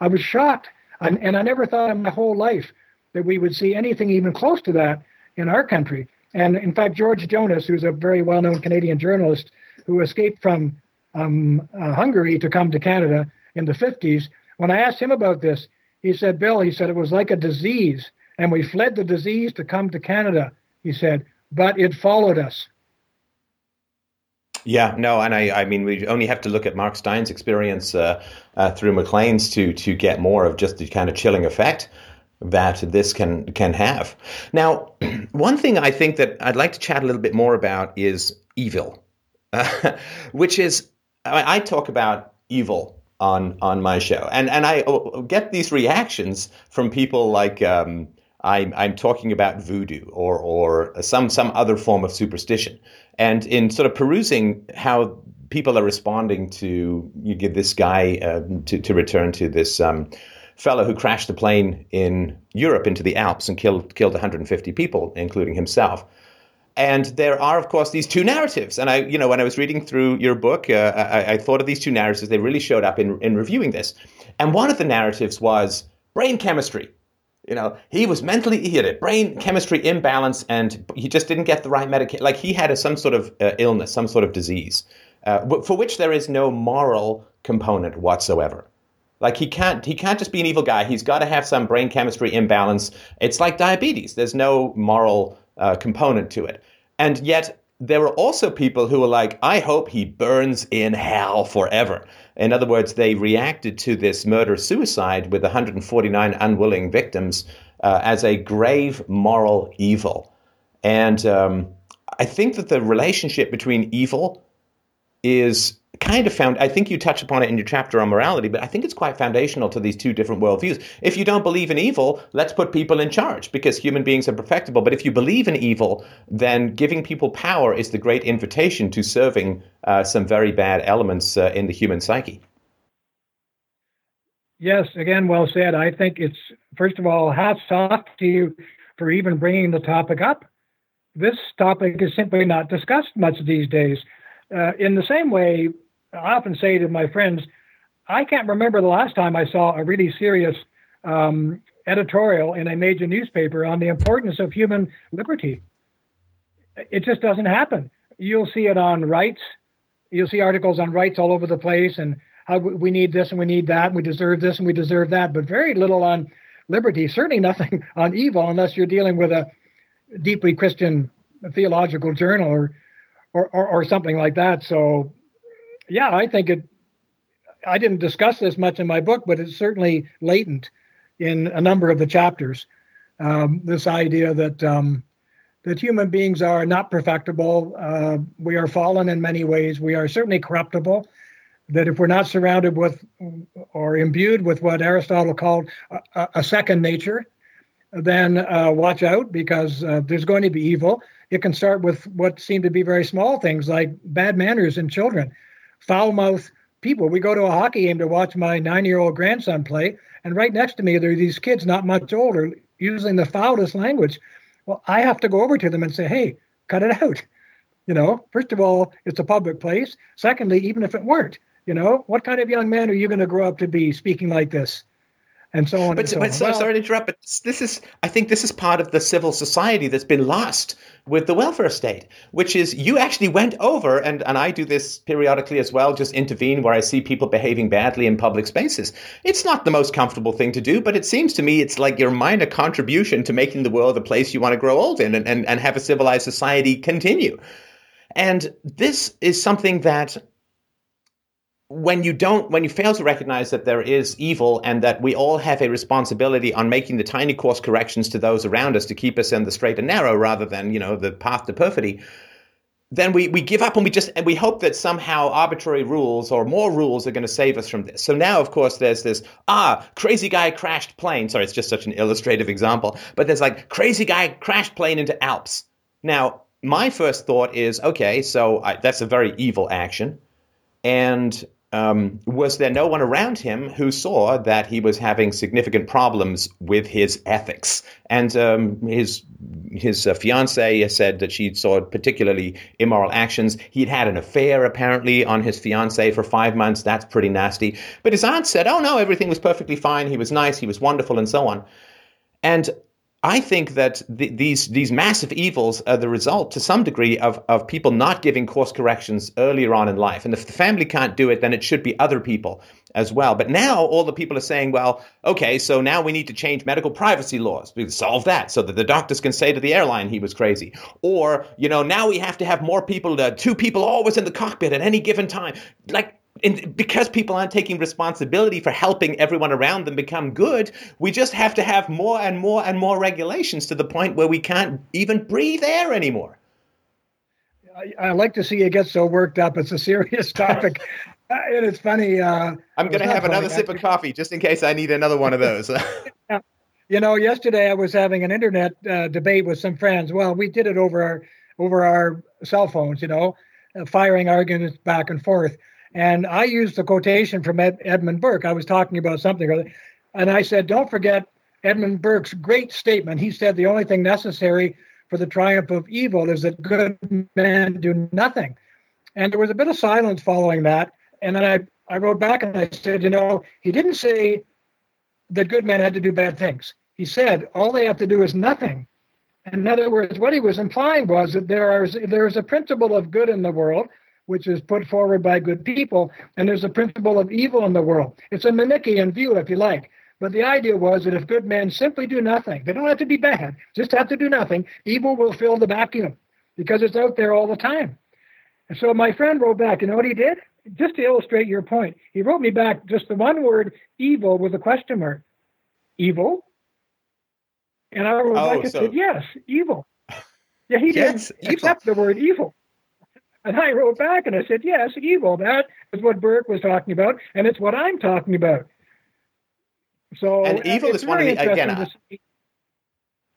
I was shocked. And, and I never thought in my whole life that we would see anything even close to that in our country. And in fact, George Jonas, who's a very well known Canadian journalist who escaped from um, uh, Hungary to come to Canada in the 50s, when I asked him about this, he said, Bill, he said, it was like a disease. And we fled the disease to come to Canada, he said, but it followed us. Yeah, no, and I, I mean, we only have to look at Mark Steyn's experience uh, uh, through Maclean's to to get more of just the kind of chilling effect that this can can have. Now, one thing I think that I'd like to chat a little bit more about is evil, uh, which is I, I, talk about evil on on my show, and and I uh, get these reactions from people like. Um, I'm, I'm talking about voodoo or, or some, some other form of superstition. And in sort of perusing how people are responding to you give this guy uh, to, to return to this um, fellow who crashed the plane in Europe into the Alps and killed killed 150 people, including himself. And there are, of course, these two narratives. And I, you know, when I was reading through your book, uh, I, I, thought of these two narratives. They really showed up in, in reviewing this. And one of the narratives was brain chemistry. You know, he was mentally, he had a brain chemistry imbalance and he just didn't get the right medication. Like he had a, some sort of uh, illness, some sort of disease, uh, for which there is no moral component whatsoever. Like he can't, he can't just be an evil guy. He's got to have some brain chemistry imbalance. It's like diabetes. There's no moral uh, component to it. And yet there were also people who were like, I hope he burns in hell forever. In other words, they reacted to this murder suicide with 149 unwilling victims uh, as a grave moral evil. And um, I think that the relationship between evil is kind of found i think you touch upon it in your chapter on morality but i think it's quite foundational to these two different worldviews. If you don't believe in evil let's put people in charge because human beings are perfectible. But if you believe in evil then giving people power is the great invitation to serving uh, some very bad elements uh, in the human psyche. Yes again well said. I think it's first of all hats off to you for even bringing the topic up. This topic is simply not discussed much these days. Uh, in the same way, I often say to my friends, I can't remember the last time I saw a really serious um, editorial in a major newspaper on the importance of human liberty. It just doesn't happen. You'll see it on rights. You'll see articles on rights all over the place and how we need this and we need that and we deserve this and we deserve that, but very little on liberty. Certainly nothing on evil unless you're dealing with a deeply Christian theological journal or, or, or, or something like that. So yeah, I think it. I didn't discuss this much in my book, but it's certainly latent in a number of the chapters. Um, this idea that um, that human beings are not perfectible. Uh, we are fallen in many ways. We are certainly corruptible. That if we're not surrounded with or imbued with what Aristotle called a, a second nature, then uh, watch out because uh, there's going to be evil. It can start with what seem to be very small things like bad manners in children foul mouthed people. We go to a hockey game to watch my nine year old grandson play, and right next to me, there are these kids not much older using the foulest language. Well, I have to go over to them and say, hey, cut it out. You know, first of all, it's a public place. Secondly, even if it weren't, You know, what kind of young man are you going to grow up to be speaking like this? And so on. But, so but on. so, well, sorry to interrupt, but this is I think this is part of the civil society that's been lost with the welfare state, which is you actually went over and and I do this periodically as well, just intervene where I see people behaving badly in public spaces. It's not the most comfortable thing to do, but it seems to me it's like your minor contribution to making the world a place you want to grow old in and, and, and have a civilized society continue. And this is something that when you don't when you fail to recognize that there is evil and that we all have a responsibility on making the tiny course corrections to those around us to keep us in the straight and narrow rather than you know the path to perfidy then we, we give up and we just and we hope that somehow arbitrary rules or more rules are going to save us from this. So now, of course, there's this ah crazy guy crashed plane. Sorry, it's just such an illustrative example, but there's like crazy guy crashed plane into Alps. Now, my first thought is okay, so I, that's a very evil action, and um, was there no one around him who saw that he was having significant problems with his ethics? And um, his his uh, fiancee said that she saw particularly immoral actions. He'd had an affair apparently on his fiancee for five months. That's pretty nasty. But his aunt said, "Oh no, everything was perfectly fine. He was nice. He was wonderful, and so on." And I think that the, these these massive evils are the result, to some degree, of of people not giving course corrections earlier on in life. And if the family can't do it, then it should be other people as well. But now all the people are saying, well, okay, so now we need to change medical privacy laws. We solve that so that the doctors can say to the airline he was crazy. Or you know, now we have to have more people, uh, two people always in the cockpit at any given time. Like in, because people aren't taking responsibility for helping everyone around them become good, we just have to have more and more and more regulations to the point where we can't even breathe air anymore. I, I like to see you get so worked up. It's a serious topic. Uh, and it's funny. Uh, I'm going to have another sip of coffee just in case I need another one of those. yeah. You know, yesterday I was having an internet uh, debate with some friends. Well, we did it over our over our cell phones. You know, uh, firing arguments back and forth. And I used the quotation from Ed, Edmund Burke. I was talking about something, other, and I said, "Don't forget Edmund Burke's great statement. He said the only thing necessary for the triumph of evil is that good men do nothing." And there was a bit of silence following that. And then I, I wrote back and I said, you know, he didn't say that good men had to do bad things. He said all they have to do is nothing. In other words, what he was implying was that there are there is a principle of good in the world, which is put forward by good people, and there's a principle of evil in the world. It's a Manichaean view, if you like. But the idea was that if good men simply do nothing, they don't have to be bad, just have to do nothing, evil will fill the vacuum because it's out there all the time. And so my friend wrote back, you know what he did? Just to illustrate your point, he wrote me back just the one word evil with a question mark. Evil? And I wrote oh, back and so... said, yes, evil. Yeah, he yes, didn't accept the word evil. And I wrote back and I said, yes, evil. That is what Burke was talking about, and it's what I'm talking about. So and evil is one of the again.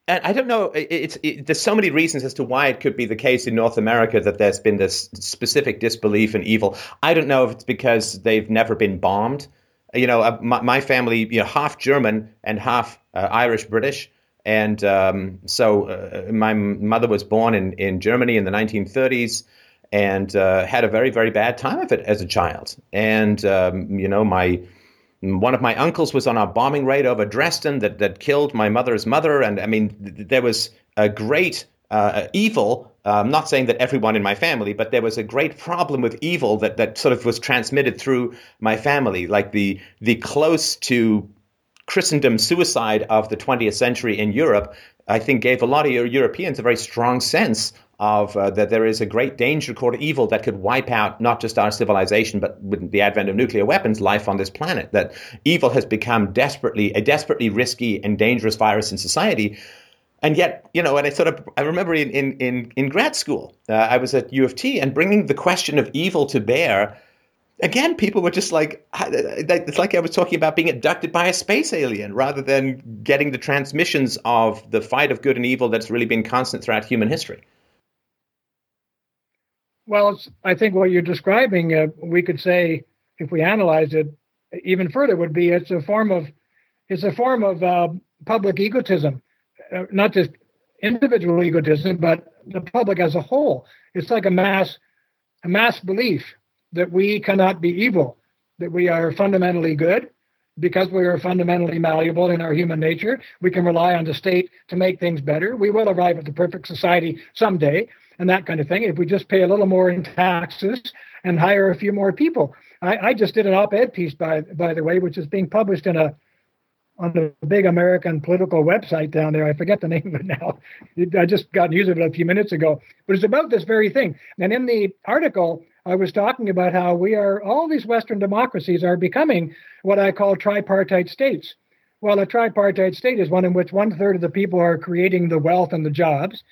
and I don't know. It's it, there's so many reasons as to why it could be the case in North America that there's been this specific disbelief in evil. I don't know if it's because they've never been bombed. You know, uh, my, my family, you know, half German and half uh, Irish British, and um, so uh, my mother was born in in Germany in the 1930s and uh, had a very very bad time of it as a child. And um, you know, my one of my uncles was on a bombing raid over Dresden that that killed my mother's mother, and I mean, th- there was a great uh, evil. I'm not saying that everyone in my family, but there was a great problem with evil that, that sort of was transmitted through my family, like the the close to Christendom suicide of the 20th century in Europe. I think gave a lot of Europeans a very strong sense of uh, that there is a great danger called evil that could wipe out not just our civilization, but with the advent of nuclear weapons, life on this planet. That evil has become desperately a desperately risky and dangerous virus in society. And yet, you know, and I sort of I remember in in in, grad school, uh, I was at U of T, and bringing the question of evil to bear. Again, people were just like, it's like I was talking about being abducted by a space alien rather than getting the transmissions of the fight of good and evil that's really been constant throughout human history. Well, I think what you're describing, uh, we could say, if we analyze it even further, would be it's a form of it's a form of uh, public egotism, uh, not just individual egotism, but the public as a whole. It's like a mass a mass belief that we cannot be evil. that we are fundamentally good because we are fundamentally malleable in our human nature. We can rely on the state to make things better. We will arrive at the perfect society someday and that kind of thing if we just pay a little more in taxes and hire a few more people. I, I just did an op-ed piece, by by the way, which is being published in a on the big American political website down there. I forget the name of it now. I just got news of it a few minutes ago, but it's about this very thing. And in the article, I was talking about how we are all these Western democracies are becoming what I call tripartite states. Well, a tripartite state is one in which one third of the people are creating the wealth and the jobs,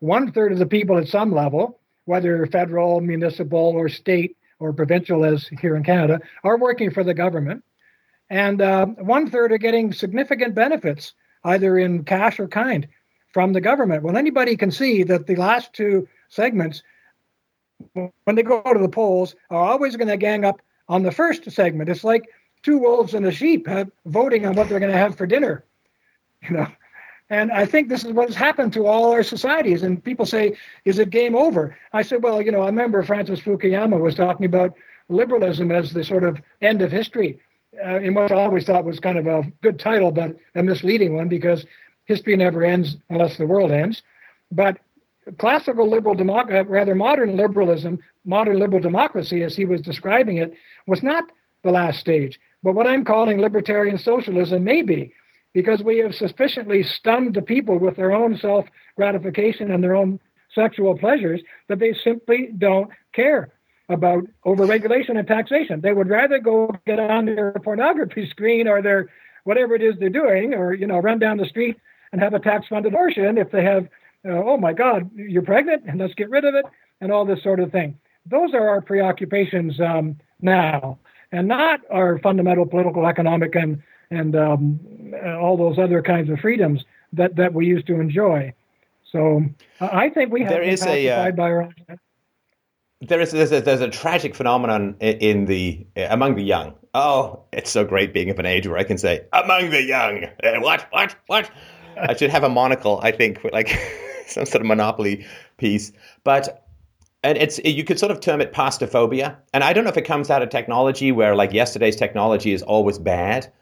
one third of the people at some level, whether federal, municipal, or state or provincial, as here in Canada, are working for the government and uh, one third are getting significant benefits, either in cash or kind, from the government. Well, anybody can see that the last two segments, when they go to the polls, are always going to gang up on the first segment. It's like two wolves and a sheep voting on what they're going to have for dinner, you know. And I think this is what has happened to all our societies. And people say, "Is it game over?" I said, "Well, you know, I remember Francis Fukuyama was talking about liberalism as the sort of end of history." uh, in what I always thought was kind of a good title, but a misleading one because history never ends unless the world ends. But classical liberal democracy, uh, rather modern liberalism, modern liberal democracy, as he was describing it, was not the last stage. But what I'm calling libertarian socialism may be, because we have sufficiently stunned the people with their own self gratification and their own sexual pleasures that they simply don't care about overregulation and taxation. They would rather go get on their pornography screen or their whatever it is they're doing, or you know, run down the street and have a tax-funded abortion if they have, uh, oh my God, you're pregnant and let's get rid of it, and all this sort of thing. Those are our preoccupations um, now, and not our fundamental political, economic, and and um, all those other kinds of freedoms that that we used to enjoy. So I think we have there been a, uh... by our own there is there's a, there's a tragic phenomenon in the among the young. Oh, it's so great being of an age where I can say among the young. Uh, what what what? I should have a monocle. I think like some sort of monopoly piece, but. And it's you could sort of term it pastophobia, and I don't know if it comes out of technology, where like yesterday's technology is always bad,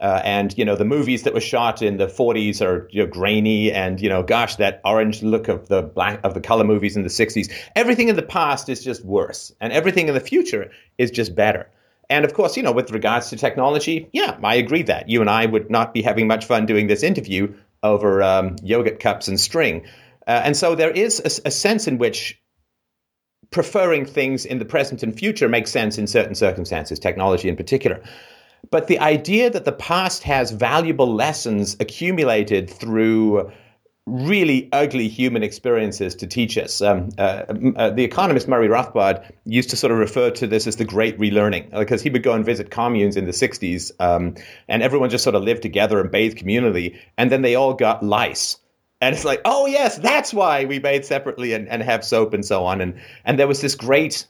uh, and you know the movies that were shot in the 40s are you know, grainy, and you know, gosh, that orange look of the black of the color movies in the 60s. Everything in the past is just worse, and everything in the future is just better. And of course, you know, with regards to technology, yeah, I agree that you and I would not be having much fun doing this interview over um, yogurt cups and string. Uh, and so there is a, a sense in which preferring things in the present and future makes sense in certain circumstances, technology in particular. But the idea that the past has valuable lessons accumulated through really ugly human experiences to teach us. Um, uh, uh, the economist Murray Rothbard used to sort of refer to this as the great relearning because he would go and visit communes in the 60s um, and everyone just sort of lived together and bathed communally and then they all got lice. And it's like, oh yes, that's why we bathe separately and, and have soap and so on. And and there was this great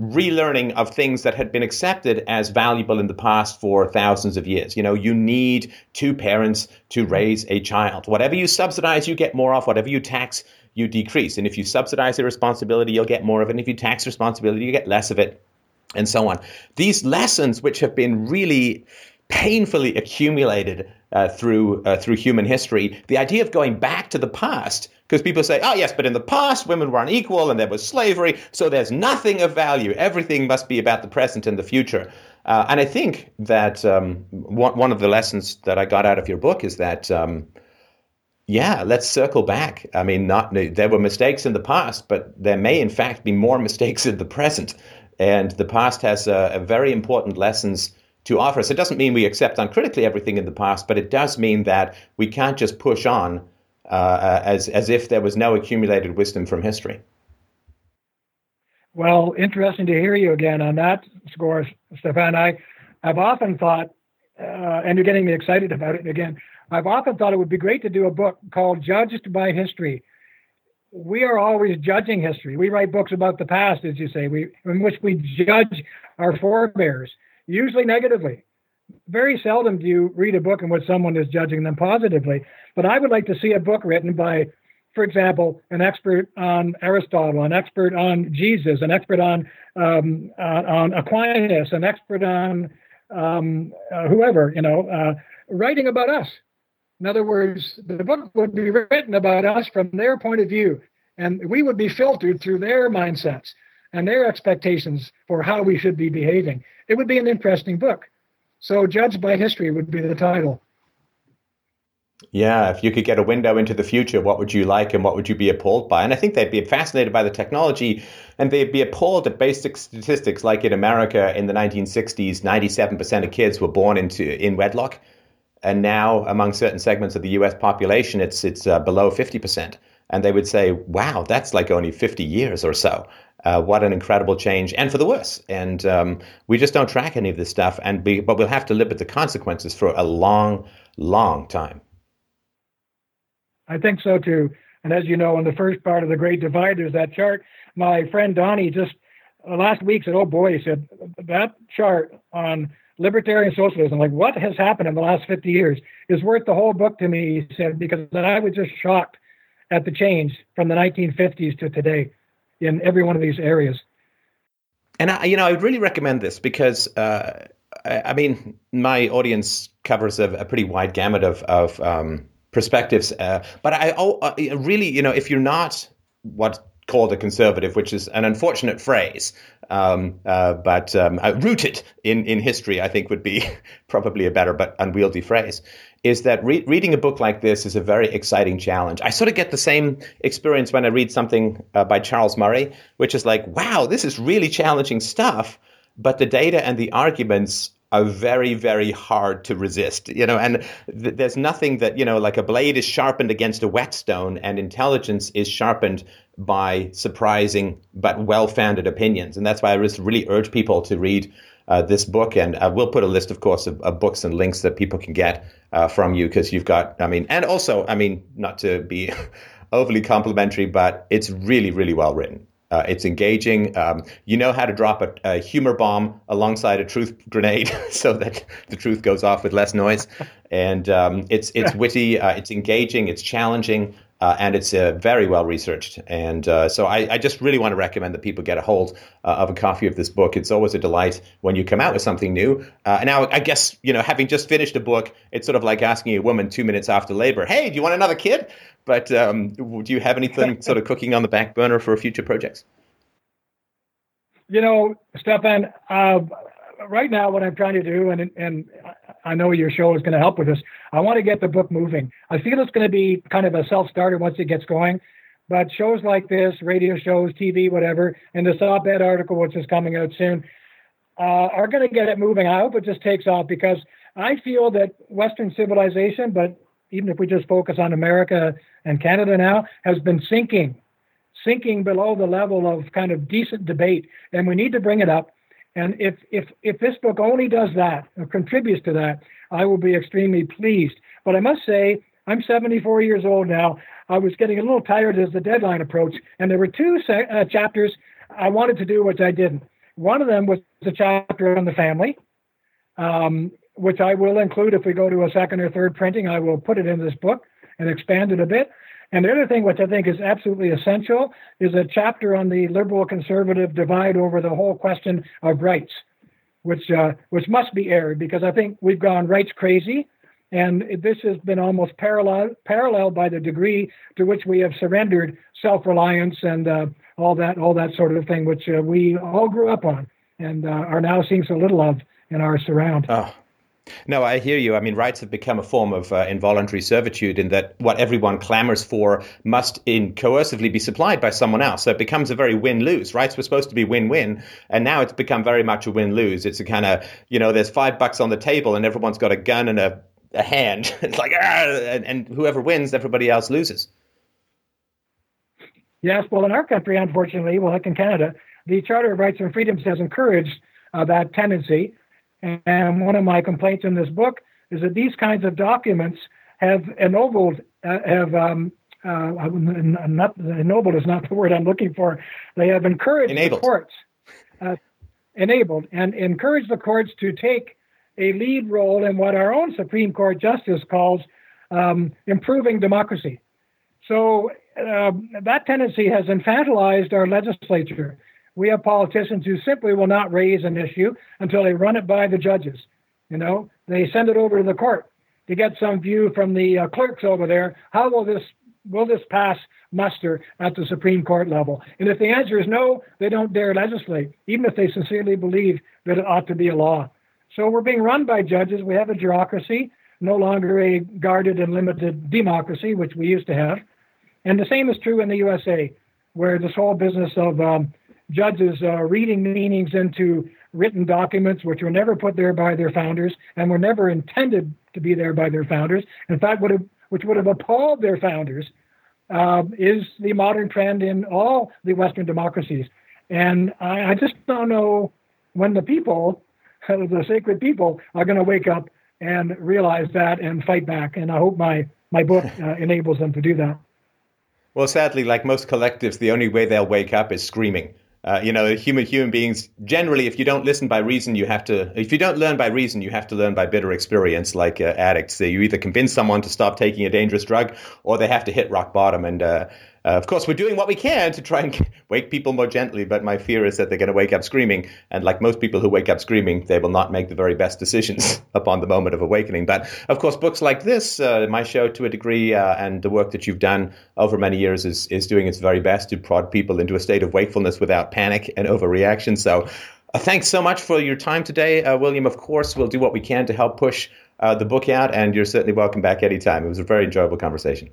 relearning of things that had been accepted as valuable in the past for thousands of years. You know, you need two parents to raise a child. Whatever you subsidize, you get more of. Whatever you tax, you decrease. And if you subsidize the responsibility, you'll get more of it. And if you tax responsibility, you get less of it, and so on. These lessons, which have been really painfully accumulated uh, through uh, through human history, the idea of going back to the past because people say, oh, yes, but in the past, women were unequal and there was slavery, so there's nothing of value. Everything must be about the present and the future. Uh, and I think that um, one, one of the lessons that I got out of your book is that, um, yeah, let's circle back. I mean, not there were mistakes in the past, but there may, in fact, be more mistakes in the present. And the past has a, a very important lessons to offer us. It doesn't mean we accept uncritically everything in the past, but it does mean that we can't just push on uh, as as if there was no accumulated wisdom from history. Well, interesting to hear you again on that score, Stefan. I, I've often thought, uh, and you're getting me excited about it again. I've often thought it would be great to do a book called Judged by History. We are always judging history. We write books about the past, as you say, we, in which we judge our forebears, usually negatively very seldom do you read a book in which someone is judging them positively. But I would like to see a book written by for example, an expert on Aristotle, an expert on Jesus, an expert on um, uh, on Aquinas, an expert on um, uh, whoever, you know, uh, writing about us. In other words, the book would be written about us from their point of view, and we would be filtered through their mindsets and their expectations for how we should be behaving. It would be an interesting book. So, Judged by History would be the title. Yeah, if you could get a window into the future, what would you like and what would you be appalled by? And I think they'd be fascinated by the technology and they'd be appalled at basic statistics like in America in the 1960s, 97% of kids were born into in wedlock. And now among certain segments of the US population, it's it's uh, below 50%. And they would say, wow, that's like only 50 years or so. Uh, what an incredible change, and for the worse. And um, we just don't track any of this stuff, and be, but we'll have to live with the consequences for a long, long time. I think so too. And as you know, in the first part of the Great Divide, there's that chart. My friend Donnie just uh, last week said, "Oh boy," he said that chart on libertarian socialism, like what has happened in the last 50 years, is worth the whole book to me. He said because I was just shocked at the change from the 1950s to today in every one of these areas. And I, you know, I would really recommend this because, uh, I, I, mean, my audience covers a, a pretty wide gamut of of um, perspectives. Uh, but I oh, uh, really, you know, if you're not what called a conservative, which is an unfortunate phrase, um, uh, but um, uh, rooted in, in history, I think would be probably a better but unwieldy phrase, is that re- reading a book like this is a very exciting challenge. I sort of get the same experience when I read something uh, by Charles Murray, which is like, wow, this is really challenging stuff, but the data and the arguments are very, very hard to resist. You know, and th- there's nothing that you know, like a blade is sharpened against a whetstone, and intelligence is sharpened by surprising but well-founded opinions. And that's why I just really urge people to read uh, this book. And uh, we'll put a list, of course, of, of books and links that people can get uh, from you because you've got. I mean, and also, I mean, not to be overly complimentary, but it's really, really well written. Uh, it's engaging. Um, you know how to drop a, a, humor bomb alongside a truth grenade so that the truth goes off with less noise. And um, it's it's witty, uh, it's engaging, it's challenging, uh, and it's uh, very well researched. And uh, so I, I, just really want to recommend that people get a hold uh, of a copy of this book. It's always a delight when you come out with something new. now, I guess you know, having just finished a book, it's sort of like asking a woman two minutes after labor, "Hey, do you want another kid?" But um, do you have anything sort of cooking on the back burner for future projects? You know, Stefan, uh, right now what I'm trying to do, and and I know your show is going to help with this. I want to get the book moving. I feel it's going to be kind of a self-starter once it gets going. But shows like this, radio shows, TV, whatever, and this op-ed article, which is coming out soon, uh, are going to get it moving. I hope it just takes off because I feel that Western civilization, but even if we just focus on America and Canada now, has been sinking, sinking below the level of kind of decent debate, and we need to bring it up. And if if if this book only does that or contributes to that, I will be extremely pleased. But I must say, I'm 74 years old now. I was getting a little tired as the deadline approached, and there were two uh, chapters I wanted to do which I didn't. One of them was the chapter on the family, um, which I will include if we go to a second or third printing. I will put it in this book and expand it a bit. And the other thing, which I think is absolutely essential, is a chapter on the liberal conservative divide over the whole question of rights, which uh, which must be aired because I think we've gone rights crazy, and this has been almost parallel parallel by the degree to which we have surrendered self reliance and uh, all that all that sort of thing, which uh, we all grew up on and uh, are now seeing so little of in our surround. Oh, no, I hear you. I mean, rights have become a form of uh, involuntary servitude in that what everyone clamors for must in coercively be supplied by someone else. So it becomes a very win-lose. Rights were supposed to be win-win, and now it's become very much a win-lose. It's a kind of, you know, there's five bucks on the table and everyone's got a gun and a, a hand. it's like, ah, and, and whoever wins, everybody else loses. Yes, well, in our country, unfortunately, well, like in Canada, the Charter of Rights and Freedoms has encouraged uh, that tendency and one of my complaints in this book is that these kinds of documents have ennobled, uh, have um, uh, not ennobled is not the word I'm looking for. They have encouraged enabled. the courts, uh, enabled, and encouraged the courts to take a lead role in what our own Supreme Court justice calls um, improving democracy. So uh, that tendency has infantilized our legislature. We have politicians who simply will not raise an issue until they run it by the judges. You know, they send it over to the court to get some view from the uh, clerks over there. How will this will this pass muster at the Supreme Court level? And if the answer is no, they don't dare legislate, even if they sincerely believe that it ought to be a law. So we're being run by judges. We have a bureaucracy, no longer a guarded and limited democracy, which we used to have. And the same is true in the USA, where this whole business of um, judges uh, reading meanings into written documents, which were never put there by their founders and were never intended to be there by their founders. In fact, would have, which would have appalled their founders, uh, is the modern trend in all the Western democracies. And I, I just don't know when the people, the sacred people, are going to wake up and realize that and fight back. And I hope my my book uh, enables them to do that. Well, sadly, like most collectives, the only way they'll wake up is screaming. Uh, you know, human human beings generally, if you don't listen by reason, you have to. If you don't learn by reason, you have to learn by bitter experience. Like uh, addicts, so you either convince someone to stop taking a dangerous drug, or they have to hit rock bottom. And uh, uh, of course, we're doing what we can to try and wake people more gently, but my fear is that they're going to wake up screaming. And like most people who wake up screaming, they will not make the very best decisions upon the moment of awakening. But of course, books like this, uh, my show to a degree, uh, and the work that you've done over many years is, is doing its very best to prod people into a state of wakefulness without panic and overreaction. So uh, thanks so much for your time today, uh, William. Of course, we'll do what we can to help push uh, the book out, and you're certainly welcome back anytime. It was a very enjoyable conversation.